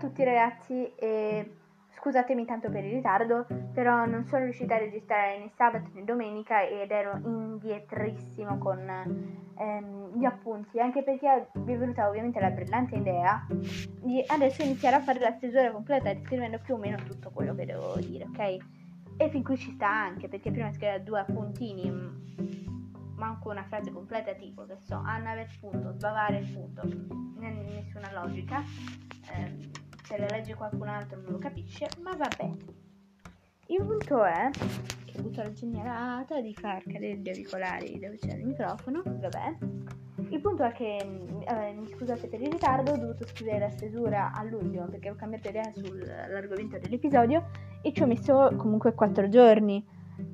Tutti ragazzi e scusatemi tanto per il ritardo, però non sono riuscita a registrare né sabato né domenica ed ero indietrissimo con ehm, gli appunti, anche perché mi è venuta ovviamente la brillante idea di adesso iniziare a fare la stesura completa descrivendo più o meno tutto quello che devo dire, ok? E fin qui ci sta anche, perché prima scrivere due appuntini manco una frase completa tipo che so, Anna per punto, sbavare punto, non ha nessuna logica, eh, se la legge qualcun altro non lo capisce, ma vabbè. Il punto è che ho avuto la genialata di far cadere gli auricolari dove c'è il microfono, vabbè. Il punto è che, eh, scusate per il ritardo, ho dovuto scrivere la stesura all'ultimo perché ho cambiato idea sull'argomento dell'episodio e ci ho messo comunque 4 giorni.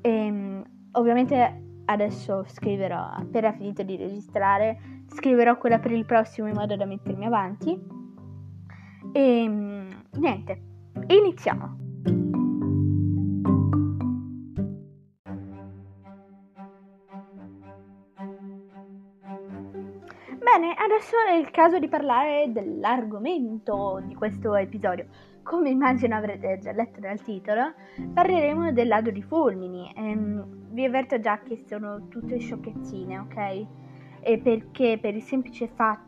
E, ehm, ovviamente adesso scriverò, appena finito di registrare, scriverò quella per il prossimo in modo da mettermi avanti. E mm, niente, iniziamo. Bene, adesso è il caso di parlare dell'argomento di questo episodio. Come immagino avrete già letto dal titolo, parleremo del lago di fulmini. Ehm, vi avverto già che sono tutte sciocchezzine, ok? E perché per il semplice fatto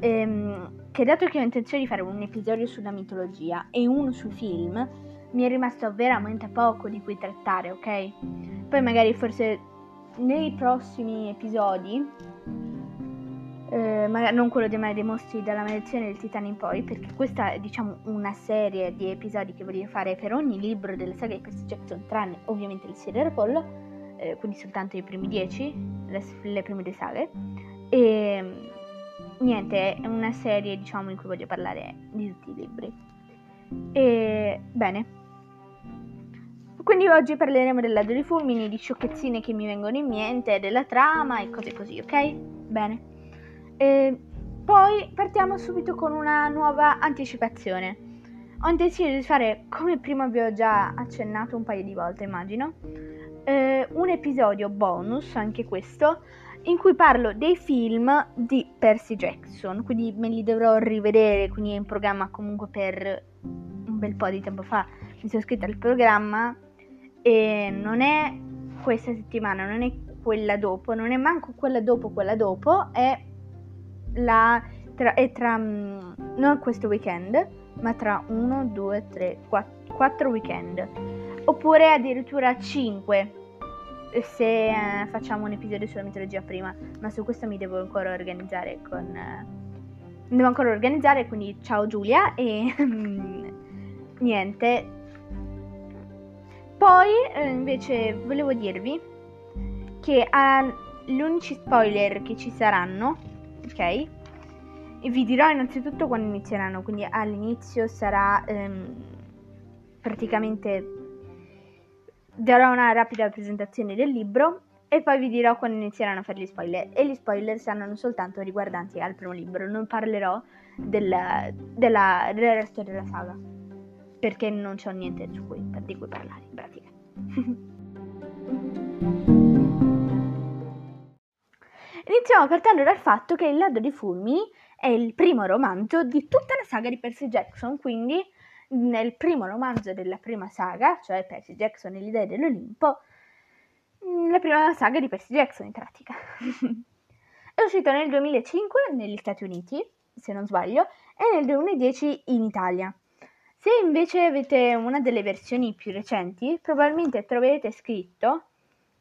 ehm, che dato che ho intenzione di fare un episodio sulla mitologia e uno sui film, mi è rimasto veramente poco di cui trattare, ok? Poi magari forse nei prossimi episodi eh, magari non quello dei mari dei mostri dalla maledizione del titano in poi, perché questa è diciamo una serie di episodi che voglio fare per ogni libro della saga di Percy Jackson, tranne ovviamente il serial Apollo, eh, quindi soltanto i primi dieci, le, le prime due saghe. E niente, è una serie diciamo in cui voglio parlare di tutti i libri. E bene. Quindi oggi parleremo del ladro di fulmini, di sciocchezzine che mi vengono in mente, della trama e cose così, ok? Bene. E poi partiamo subito con una nuova anticipazione. Ho intenzione di fare, come prima vi ho già accennato un paio di volte, immagino, eh, un episodio bonus, anche questo, in cui parlo dei film di Percy Jackson. Quindi me li dovrò rivedere, quindi è in programma comunque per un bel po' di tempo fa. Mi sono iscritta al programma e non è questa settimana, non è quella dopo, non è manco quella dopo, quella dopo, è la, tra, è tra, mm, non questo weekend, ma tra 1, 2, 3, 4, weekend. Oppure addirittura 5 se eh, facciamo un episodio sulla mitologia prima, ma su questo mi devo ancora organizzare con... Eh, devo ancora organizzare, quindi ciao Giulia e niente. Poi eh, invece volevo dirvi che agli unici spoiler che ci saranno ok? Vi dirò innanzitutto quando inizieranno, quindi all'inizio sarà ehm, praticamente darò una rapida presentazione del libro e poi vi dirò quando inizieranno a fare gli spoiler. E gli spoiler saranno soltanto riguardanti al primo libro, non parlerò della, della, del resto della saga, perché non c'ho niente cui, di cui parlare in pratica. Iniziamo partendo dal fatto che Il Ladro di Fulmini è il primo romanzo di tutta la saga di Percy Jackson, quindi nel primo romanzo della prima saga, cioè Percy Jackson e l'idea dell'Olimpo, la prima saga di Percy Jackson in pratica. è uscito nel 2005 negli Stati Uniti, se non sbaglio, e nel 2010 in Italia. Se invece avete una delle versioni più recenti, probabilmente troverete scritto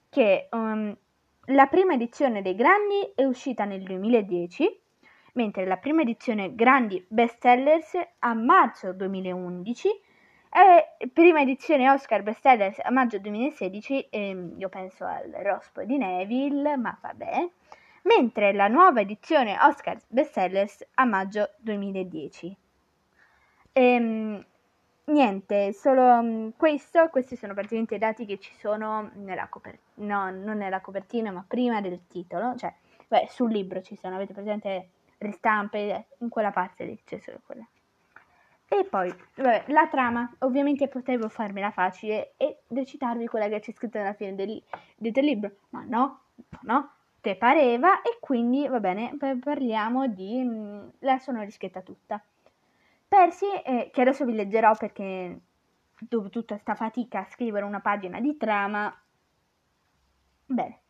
che um, la prima edizione dei Grandi è uscita nel 2010, mentre la prima edizione Grandi Bestsellers a marzo 2011 e prima edizione Oscar Bestsellers a maggio 2016, ehm, io penso al Rospo di Neville, ma vabbè, mentre la nuova edizione Oscar Bestsellers a maggio 2010. Ehm, niente, solo mm, questo, questi sono praticamente i dati che ci sono nella copertina, no, non nella copertina, ma prima del titolo, cioè, beh, sul libro ci sono, avete presente ristampe, in quella parte lì c'è solo quella. E poi, vabbè, la trama, ovviamente potevo farmela facile e recitarvi quella che c'è scritta alla fine del, del libro, ma no, no, te pareva e quindi, va bene, parliamo di... Mm, la sono riscritta tutta. Percy, eh, che adesso vi leggerò perché dopo tutta questa fatica a scrivere una pagina di trama, bene.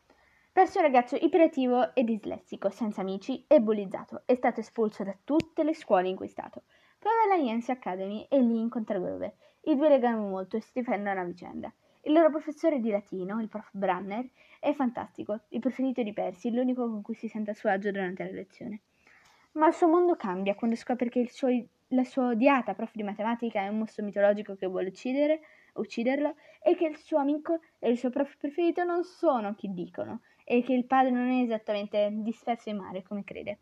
Percy è un ragazzo iperattivo e dislessico, senza amici e bullizzato. È stato espulso da tutte le scuole in cui è stato. Prova alla Yancy Academy e lì incontra Grover. I due legano molto e si difendono a vicenda. Il loro professore di latino, il prof Branner, è fantastico, il preferito di Percy, l'unico con cui si sente a suo agio durante la lezione. Ma il suo mondo cambia quando scopre che suo, la sua odiata prof di matematica è un mostro mitologico che vuole uccidere, ucciderlo e che il suo amico e il suo prof preferito non sono chi dicono e che il padre non è esattamente disperso in mare come crede.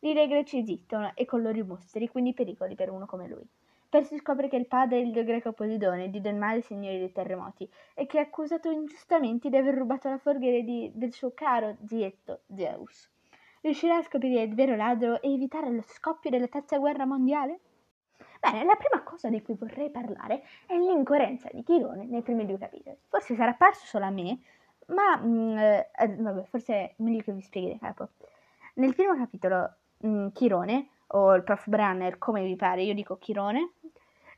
Lì le greci esistono e con loro i mostri, quindi pericoli per uno come lui. Percy scopre che il padre è il dio greco Poseidone, dio del mare signore dei terremoti, e che è accusato ingiustamente di aver rubato la forghiera di, del suo caro zietto Zeus. Riuscirà a scoprire il vero ladro e evitare lo scoppio della terza guerra mondiale? Bene, la prima cosa di cui vorrei parlare è l'incoerenza di Chirone nei primi due capitoli. Forse sarà apparso solo a me, ma mh, mm, eh, vabbè, forse è meglio che vi spieghi da capo. Nel primo capitolo, mh, mm, Chirone, o il prof Branner, come vi pare, io dico Chirone,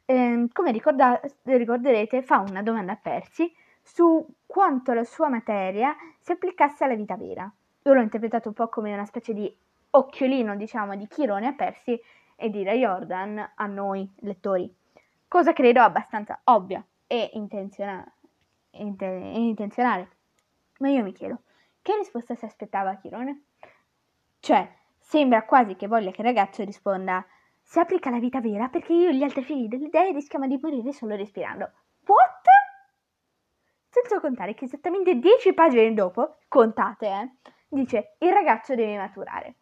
eh, come ricorda- ricorderete, fa una domanda a Percy su quanto la sua materia si applicasse alla vita vera. Io l'ho interpretato un po' come una specie di occhiolino, diciamo, di Chirone a Percy e di Ray Jordan a noi lettori, cosa credo abbastanza ovvia e intenzionale. Inten- intenzionale. Ma io mi chiedo, che risposta si aspettava Chirone? Cioè, sembra quasi che voglia che il ragazzo risponda si applica alla vita vera perché io e gli altri figli delle dee rischiamo di morire solo respirando. What? Senza contare che esattamente dieci pagine dopo, contate, eh, dice il ragazzo deve maturare.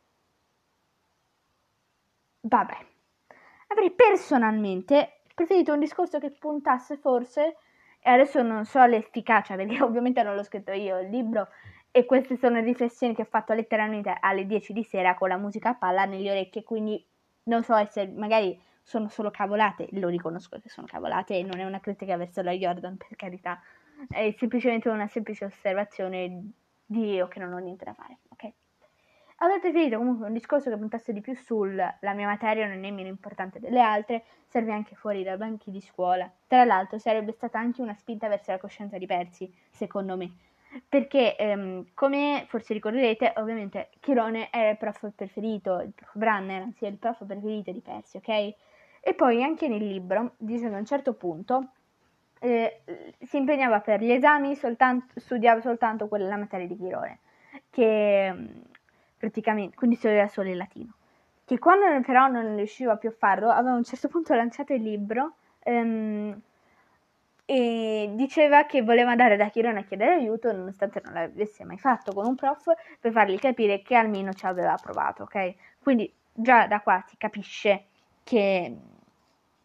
Vabbè, avrei personalmente preferito un discorso che puntasse forse, e adesso non so l'efficacia perché ovviamente non l'ho scritto io il libro, e queste sono riflessioni che ho fatto letteralmente alle 10 di sera con la musica a palla nelle orecchie, quindi non so se magari sono solo cavolate, lo riconosco che sono cavolate e non è una critica verso la Jordan per carità, è semplicemente una semplice osservazione di io che non ho niente da fare, ok? Avrei preferito comunque un discorso che puntasse di più sul la mia materia non è meno importante delle altre, serve anche fuori dai banchi di scuola. Tra l'altro sarebbe stata anche una spinta verso la coscienza di Percy, secondo me. Perché, ehm, come forse ricorderete, ovviamente Chirone era il prof preferito, il prof Branner, anzi è il prof preferito di Percy, ok? E poi anche nel libro dice che a un certo punto eh, si impegnava per gli esami, soltanto, studiava soltanto quella materia di Chirone, che praticamente, quindi studiava solo il latino. Che quando però non riusciva più a farlo, aveva a un certo punto lanciato il libro ehm, e diceva che voleva andare da Chirone a chiedere aiuto, nonostante non l'avesse mai fatto con un prof, per fargli capire che almeno ci aveva provato, ok? Quindi già da qua si capisce che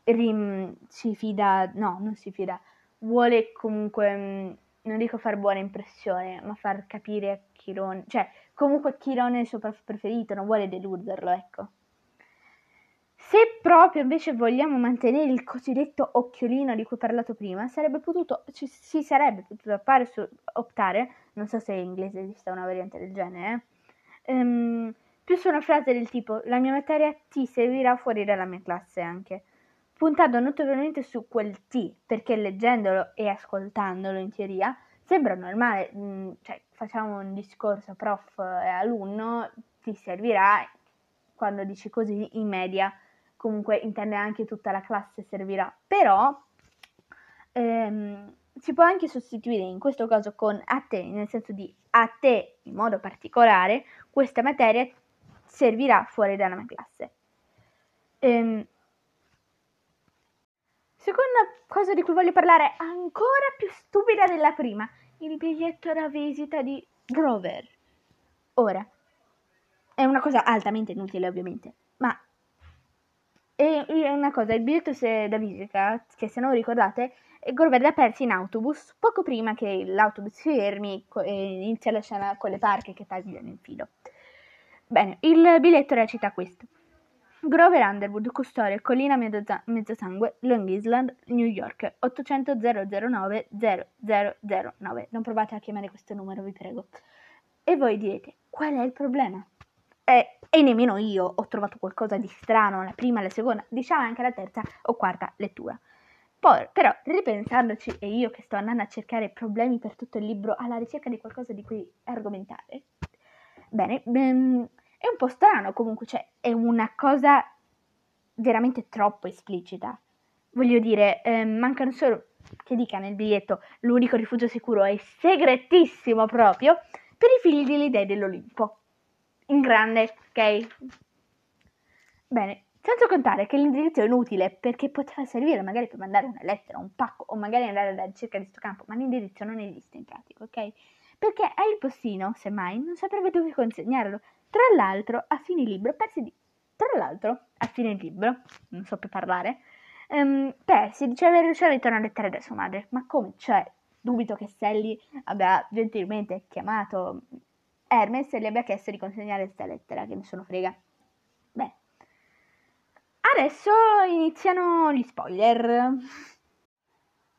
Rim si fida, no, non si fida, vuole comunque, non dico far buona impressione, ma far capire a Chirone, cioè Comunque Chirone è il suo prof preferito, non vuole deluderlo, ecco. Se proprio invece vogliamo mantenere il cosiddetto occhiolino di cui ho parlato prima, sarebbe potuto, ci, si sarebbe potuto su, optare, non so se in inglese esiste una variante del genere, eh, um, più su una frase del tipo la mia materia ti servirà fuori dalla mia classe anche, puntando notevolmente su quel T, perché leggendolo e ascoltandolo in teoria sembra normale, mm, cioè facciamo un discorso prof e alunno, ti servirà quando dici così in media, comunque intende anche tutta la classe servirà, però ehm, si può anche sostituire in questo caso con a te, nel senso di a te in modo particolare, questa materia servirà fuori dalla mia classe. Ehm, Seconda cosa di cui voglio parlare, ancora più stupida della prima, il biglietto da visita di Grover. Ora, è una cosa altamente inutile ovviamente, ma è una cosa, il biglietto da visita, che se non ricordate, Grover l'ha perso in autobus poco prima che l'autobus si fermi e inizia la scena con le parche che tagliano il filo. Bene, il biglietto recita questo. Grover Underwood, custode, Collina Mezzosangue, Long Island, New York, 800 009 0009. Non provate a chiamare questo numero, vi prego. E voi direte, qual è il problema? È e nemmeno io ho trovato qualcosa di strano la prima, la seconda, diciamo anche la terza o quarta lettura. Poi, però, ripensandoci, e io che sto andando a cercare problemi per tutto il libro alla ricerca di qualcosa di cui argomentare, bene, ehm, è un po' strano comunque, cioè è una cosa veramente troppo esplicita. Voglio dire, ehm, mancano solo, che dica nel biglietto, l'unico rifugio sicuro è segretissimo proprio, per i figli delle idee dell'Olimpo. In grande, ok? Bene, senza contare che l'indirizzo è inutile perché poteva servire magari per mandare una lettera, un pacco o magari andare alla ricerca di questo campo, ma l'indirizzo non esiste in pratica, ok? Perché a il postino, semmai, non saprebbe dove consegnarlo. Tra l'altro, a fine libro, Persi di... Tra l'altro, a fine libro, non so più parlare, um, Persi dice aver ricevuto una lettera da sua madre. Ma come? Cioè, dubito che Sally abbia gentilmente chiamato Hermes e le abbia chiesto di consegnare questa lettera, che nessuno frega. Beh, adesso iniziano gli spoiler.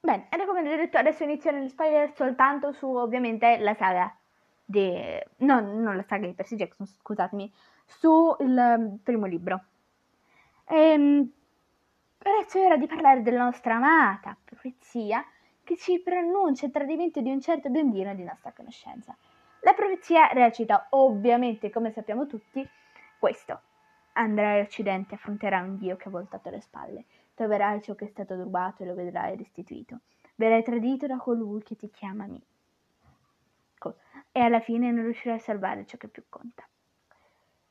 Bene, ed come ho detto, adesso iniziano gli spoiler soltanto su, ovviamente, la saga di... No, non la saga di Percy Jackson, scusatemi, sul ehm, primo libro. Ehm, adesso è ora di parlare della nostra amata profezia che ci preannuncia il tradimento di un certo bambino di nostra conoscenza. La profezia recita, ovviamente, come sappiamo tutti, questo. Andrai all'Occidente, affronterai un Dio che ha voltato le spalle. Troverai ciò che è stato rubato e lo vedrai restituito. Verrai tradito da colui che ti chiama amico. E alla fine non riuscirai a salvare ciò che più conta.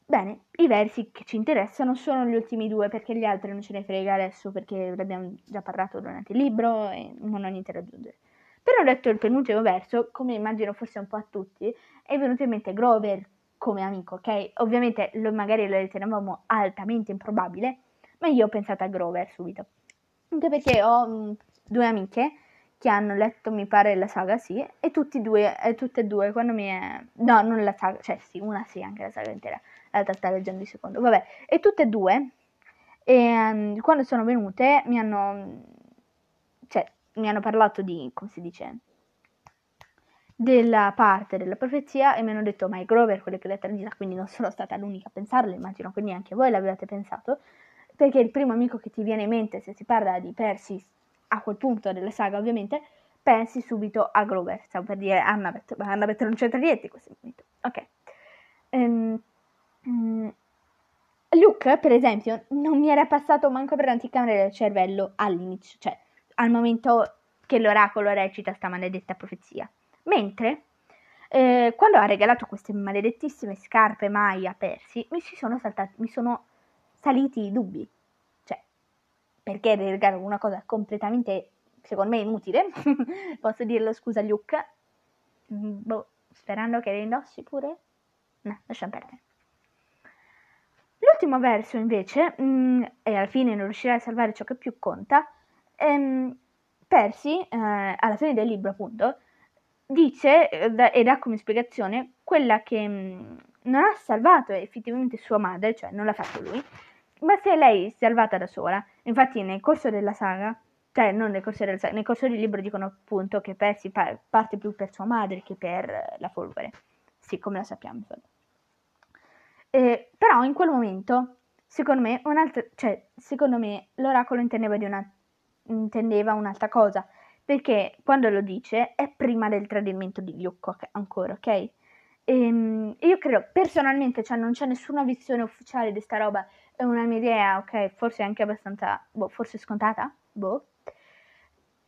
Bene, i versi che ci interessano sono gli ultimi due perché gli altri non ce ne frega adesso perché l'abbiamo già parlato durante il libro e non ho niente da aggiungere. Però ho letto il penultimo verso, come immagino forse un po' a tutti, è venuto in mente Grover come amico, ok? Ovviamente lo, magari lo ritenevamo altamente improbabile, ma io ho pensato a Grover subito. Anche perché ho mh, mm, due amiche che hanno letto, mi pare, la saga, sì, e tutti e due, eh, tutte e due, quando mi è... No, non la saga, cioè sì, una sì, anche la saga intera l'altra sta leggendo il secondo, vabbè, e tutte e due, e, um, quando sono venute, mi hanno, cioè, mi hanno parlato di, come si dice, della parte della profezia e mi hanno detto ma è Grover quello che l'ha tradita, quindi non sono stata l'unica a pensarlo, immagino che neanche voi l'abbiate pensato, perché il primo amico che ti viene in mente se si parla di Percy a quel punto della saga ovviamente, pensi subito a Grover, stavo per dire Annabeth, ma Annabeth non c'entra niente in questo momento, ok. Um, Luke, per esempio, non mi era passato manco per l'anticamera del cervello all'inizio, cioè al momento che l'oracolo recita sta maledetta profezia. Mentre eh, quando ha regalato queste maledettissime scarpe mai a Percy, mi, sono, saltati, mi sono saliti i dubbi. Perché regalare una cosa completamente, secondo me, inutile? Posso dirlo, scusa Luke? Mm, boh, sperando che le indossi pure? No, lasciamo perdere. L'ultimo verso invece, mh, mm, e alla fine non riuscirà a salvare ciò che più conta, ehm, Percy, eh, alla fine del libro appunto, dice eh, e dà come spiegazione quella che mh, mm, non ha salvato effettivamente sua madre, cioè non l'ha fatto lui, ma se lei è salvata da sola. Infatti nel corso della saga, cioè non nel corso della saga, nel corso del libro dicono appunto che Percy pa- parte più per sua madre che per la polvere. Sì, come la sappiamo. Eh, però in quel momento, secondo me, cioè, secondo me l'oracolo intendeva, una, intendeva, un'altra cosa, perché quando lo dice è prima del tradimento di Yuko ancora, ok? Ehm, io credo, personalmente, cioè non c'è nessuna visione ufficiale di sta roba, è una mia idea, ok? Forse anche abbastanza, boh, forse scontata, boh.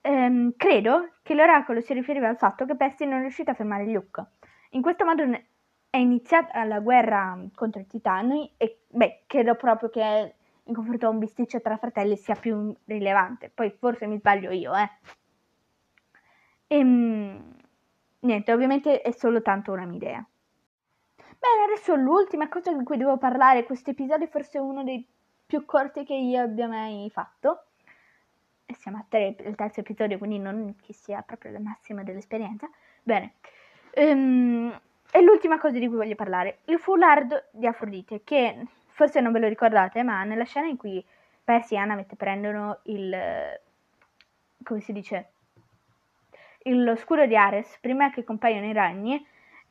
Ehm, credo che l'oracolo si riferiva al fatto che Percy non è riuscito a fermare Luke. In questo modo è iniziata la guerra contro i titani e beh, credo proprio che in confronto a un bisticcio tra fratelli sia più rilevante. Poi forse mi sbaglio io, eh. Ehm, niente, ovviamente è solo tanto una mia idea. Bene, adesso l'ultima cosa di cui devo parlare, questo episodio è forse uno dei più corti che io abbia mai fatto. E siamo a tre, il terzo episodio, quindi non che sia proprio la massima dell'esperienza. Bene, um, e l'ultima cosa di cui voglio parlare, il foulard di Afrodite, che forse non ve lo ricordate, ma nella scena in cui Percy e Annabeth prendono il... come si dice? lo scudo di Ares, prima che compaiono i ragni,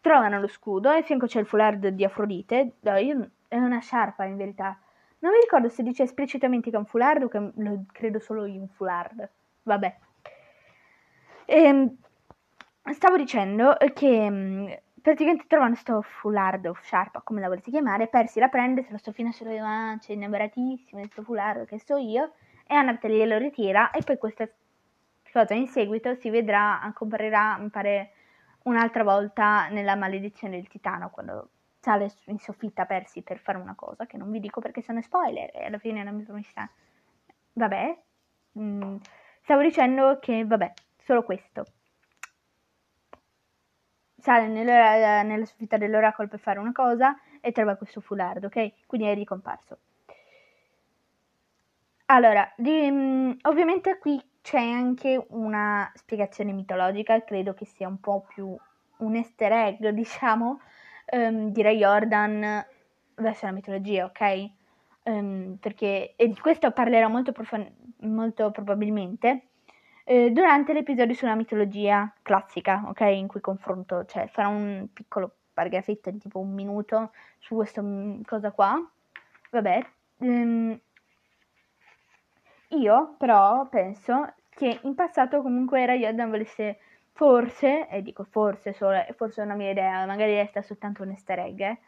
trovano lo scudo e a fianco c'è il foulard di Afrodite. Io è una sciarpa in verità. Non mi ricordo se dice esplicitamente che è un foulard o che lo credo solo in un foulard. Vabbè. E, ehm, stavo dicendo che mm, praticamente trovano sto foulard o sciarpa, come la volete chiamare, Percy la prende, se lo sto fino a solo ah, c'è innamoratissimo di sto foulard che so io, e Annabelle glielo ritira e poi questa cosa in seguito si vedrà, comparirà, mi pare, un'altra volta nella maledizione del titano, quando sale in soffitta Percy per fare una cosa, che non vi dico perché sono spoiler, e alla fine non mi promessa. Vabbè, mm, stavo dicendo che, vabbè, solo questo. Sale nella, soffitta dell'oracolo per fare una cosa e trova questo foulard, ok? Quindi è ricomparso. Allora, di, mm, ovviamente qui c'è anche una spiegazione mitologica, credo che sia un po' più un easter egg, diciamo, um, di Ray Jordan verso la mitologia, ok? Um, perché e di questo parlerò molto, profon- molto probabilmente eh, durante l'episodio sulla mitologia classica, ok? In cui confronto, cioè farò un piccolo paragrafetto di tipo un minuto su questa mm, cosa qua. Vabbè. Um, io però penso che in passato comunque Ray Jordan volesse forse, e dico forse solo, forse è una mia idea, magari resta soltanto un easter egg, eh,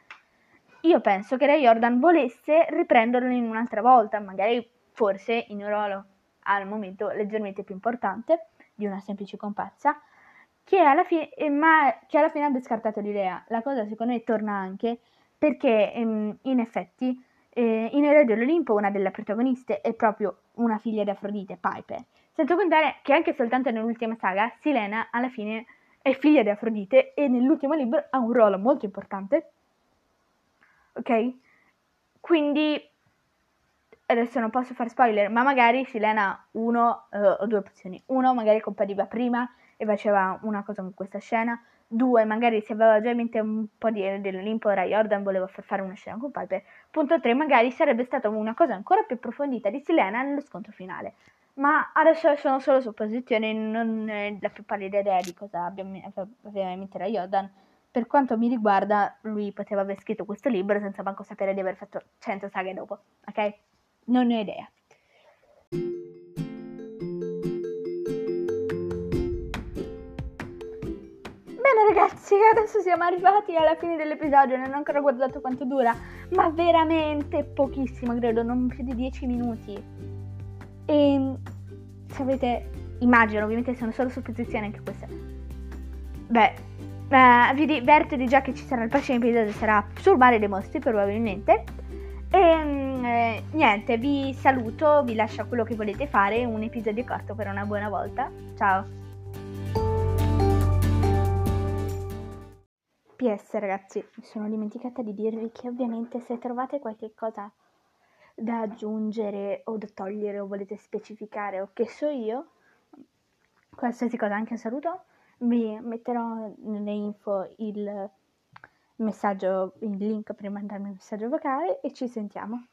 io penso che Ray Jordan volesse riprenderlo in un'altra volta, magari forse in un ruolo al momento leggermente più importante di una semplice comparsa, che alla, fi- ma che alla fine abbia scartato l'idea. La cosa secondo me torna anche perché ehm, in effetti eh, in Erede dell'Olimpo una delle protagoniste è proprio una figlia di Afrodite, Piper. Senza contare che anche soltanto nell'ultima saga Silena alla fine è figlia di Afrodite e nell'ultimo libro ha un ruolo molto importante. Ok? Quindi adesso non posso fare spoiler, ma magari Silena ha uno uh, o due opzioni. Uno, magari compariva prima e faceva una cosa con questa scena. Due, magari se aveva già in mente un po' di dell'Olimpo, Jordan voleva far fare una scena con Piper. Punto 3, magari sarebbe stata una cosa ancora più approfondita di Silena nello scontro finale ma adesso sono solo supposizioni, non è la più pallida idea di cosa abbia in mente la Jordan. Per quanto mi riguarda, lui poteva aver scritto questo libro senza manco sapere di aver fatto 100 saghe dopo, ok? Non ne ho idea. Bene ragazzi, adesso siamo arrivati alla fine dell'episodio, non ho ancora guardato quanto dura, ma veramente pochissimo, credo, non più di 10 minuti. E se avete, immagino, ovviamente sono solo supposizioni anche queste. Beh, eh, vi diverto di già che ci sarà il prossimo episodio, sarà sul mare dei mostri probabilmente. E mm, eh, niente, vi saluto, vi lascio quello che volete fare, un episodio corto per una buona volta. Ciao! PS ragazzi, mi sono dimenticata di dirvi che ovviamente se trovate qualche cosa da aggiungere o da togliere o volete specificare o che so io, qualsiasi cosa, anche a saluto, vi metterò nelle info il messaggio, il link per mandarmi un messaggio vocale e ci sentiamo.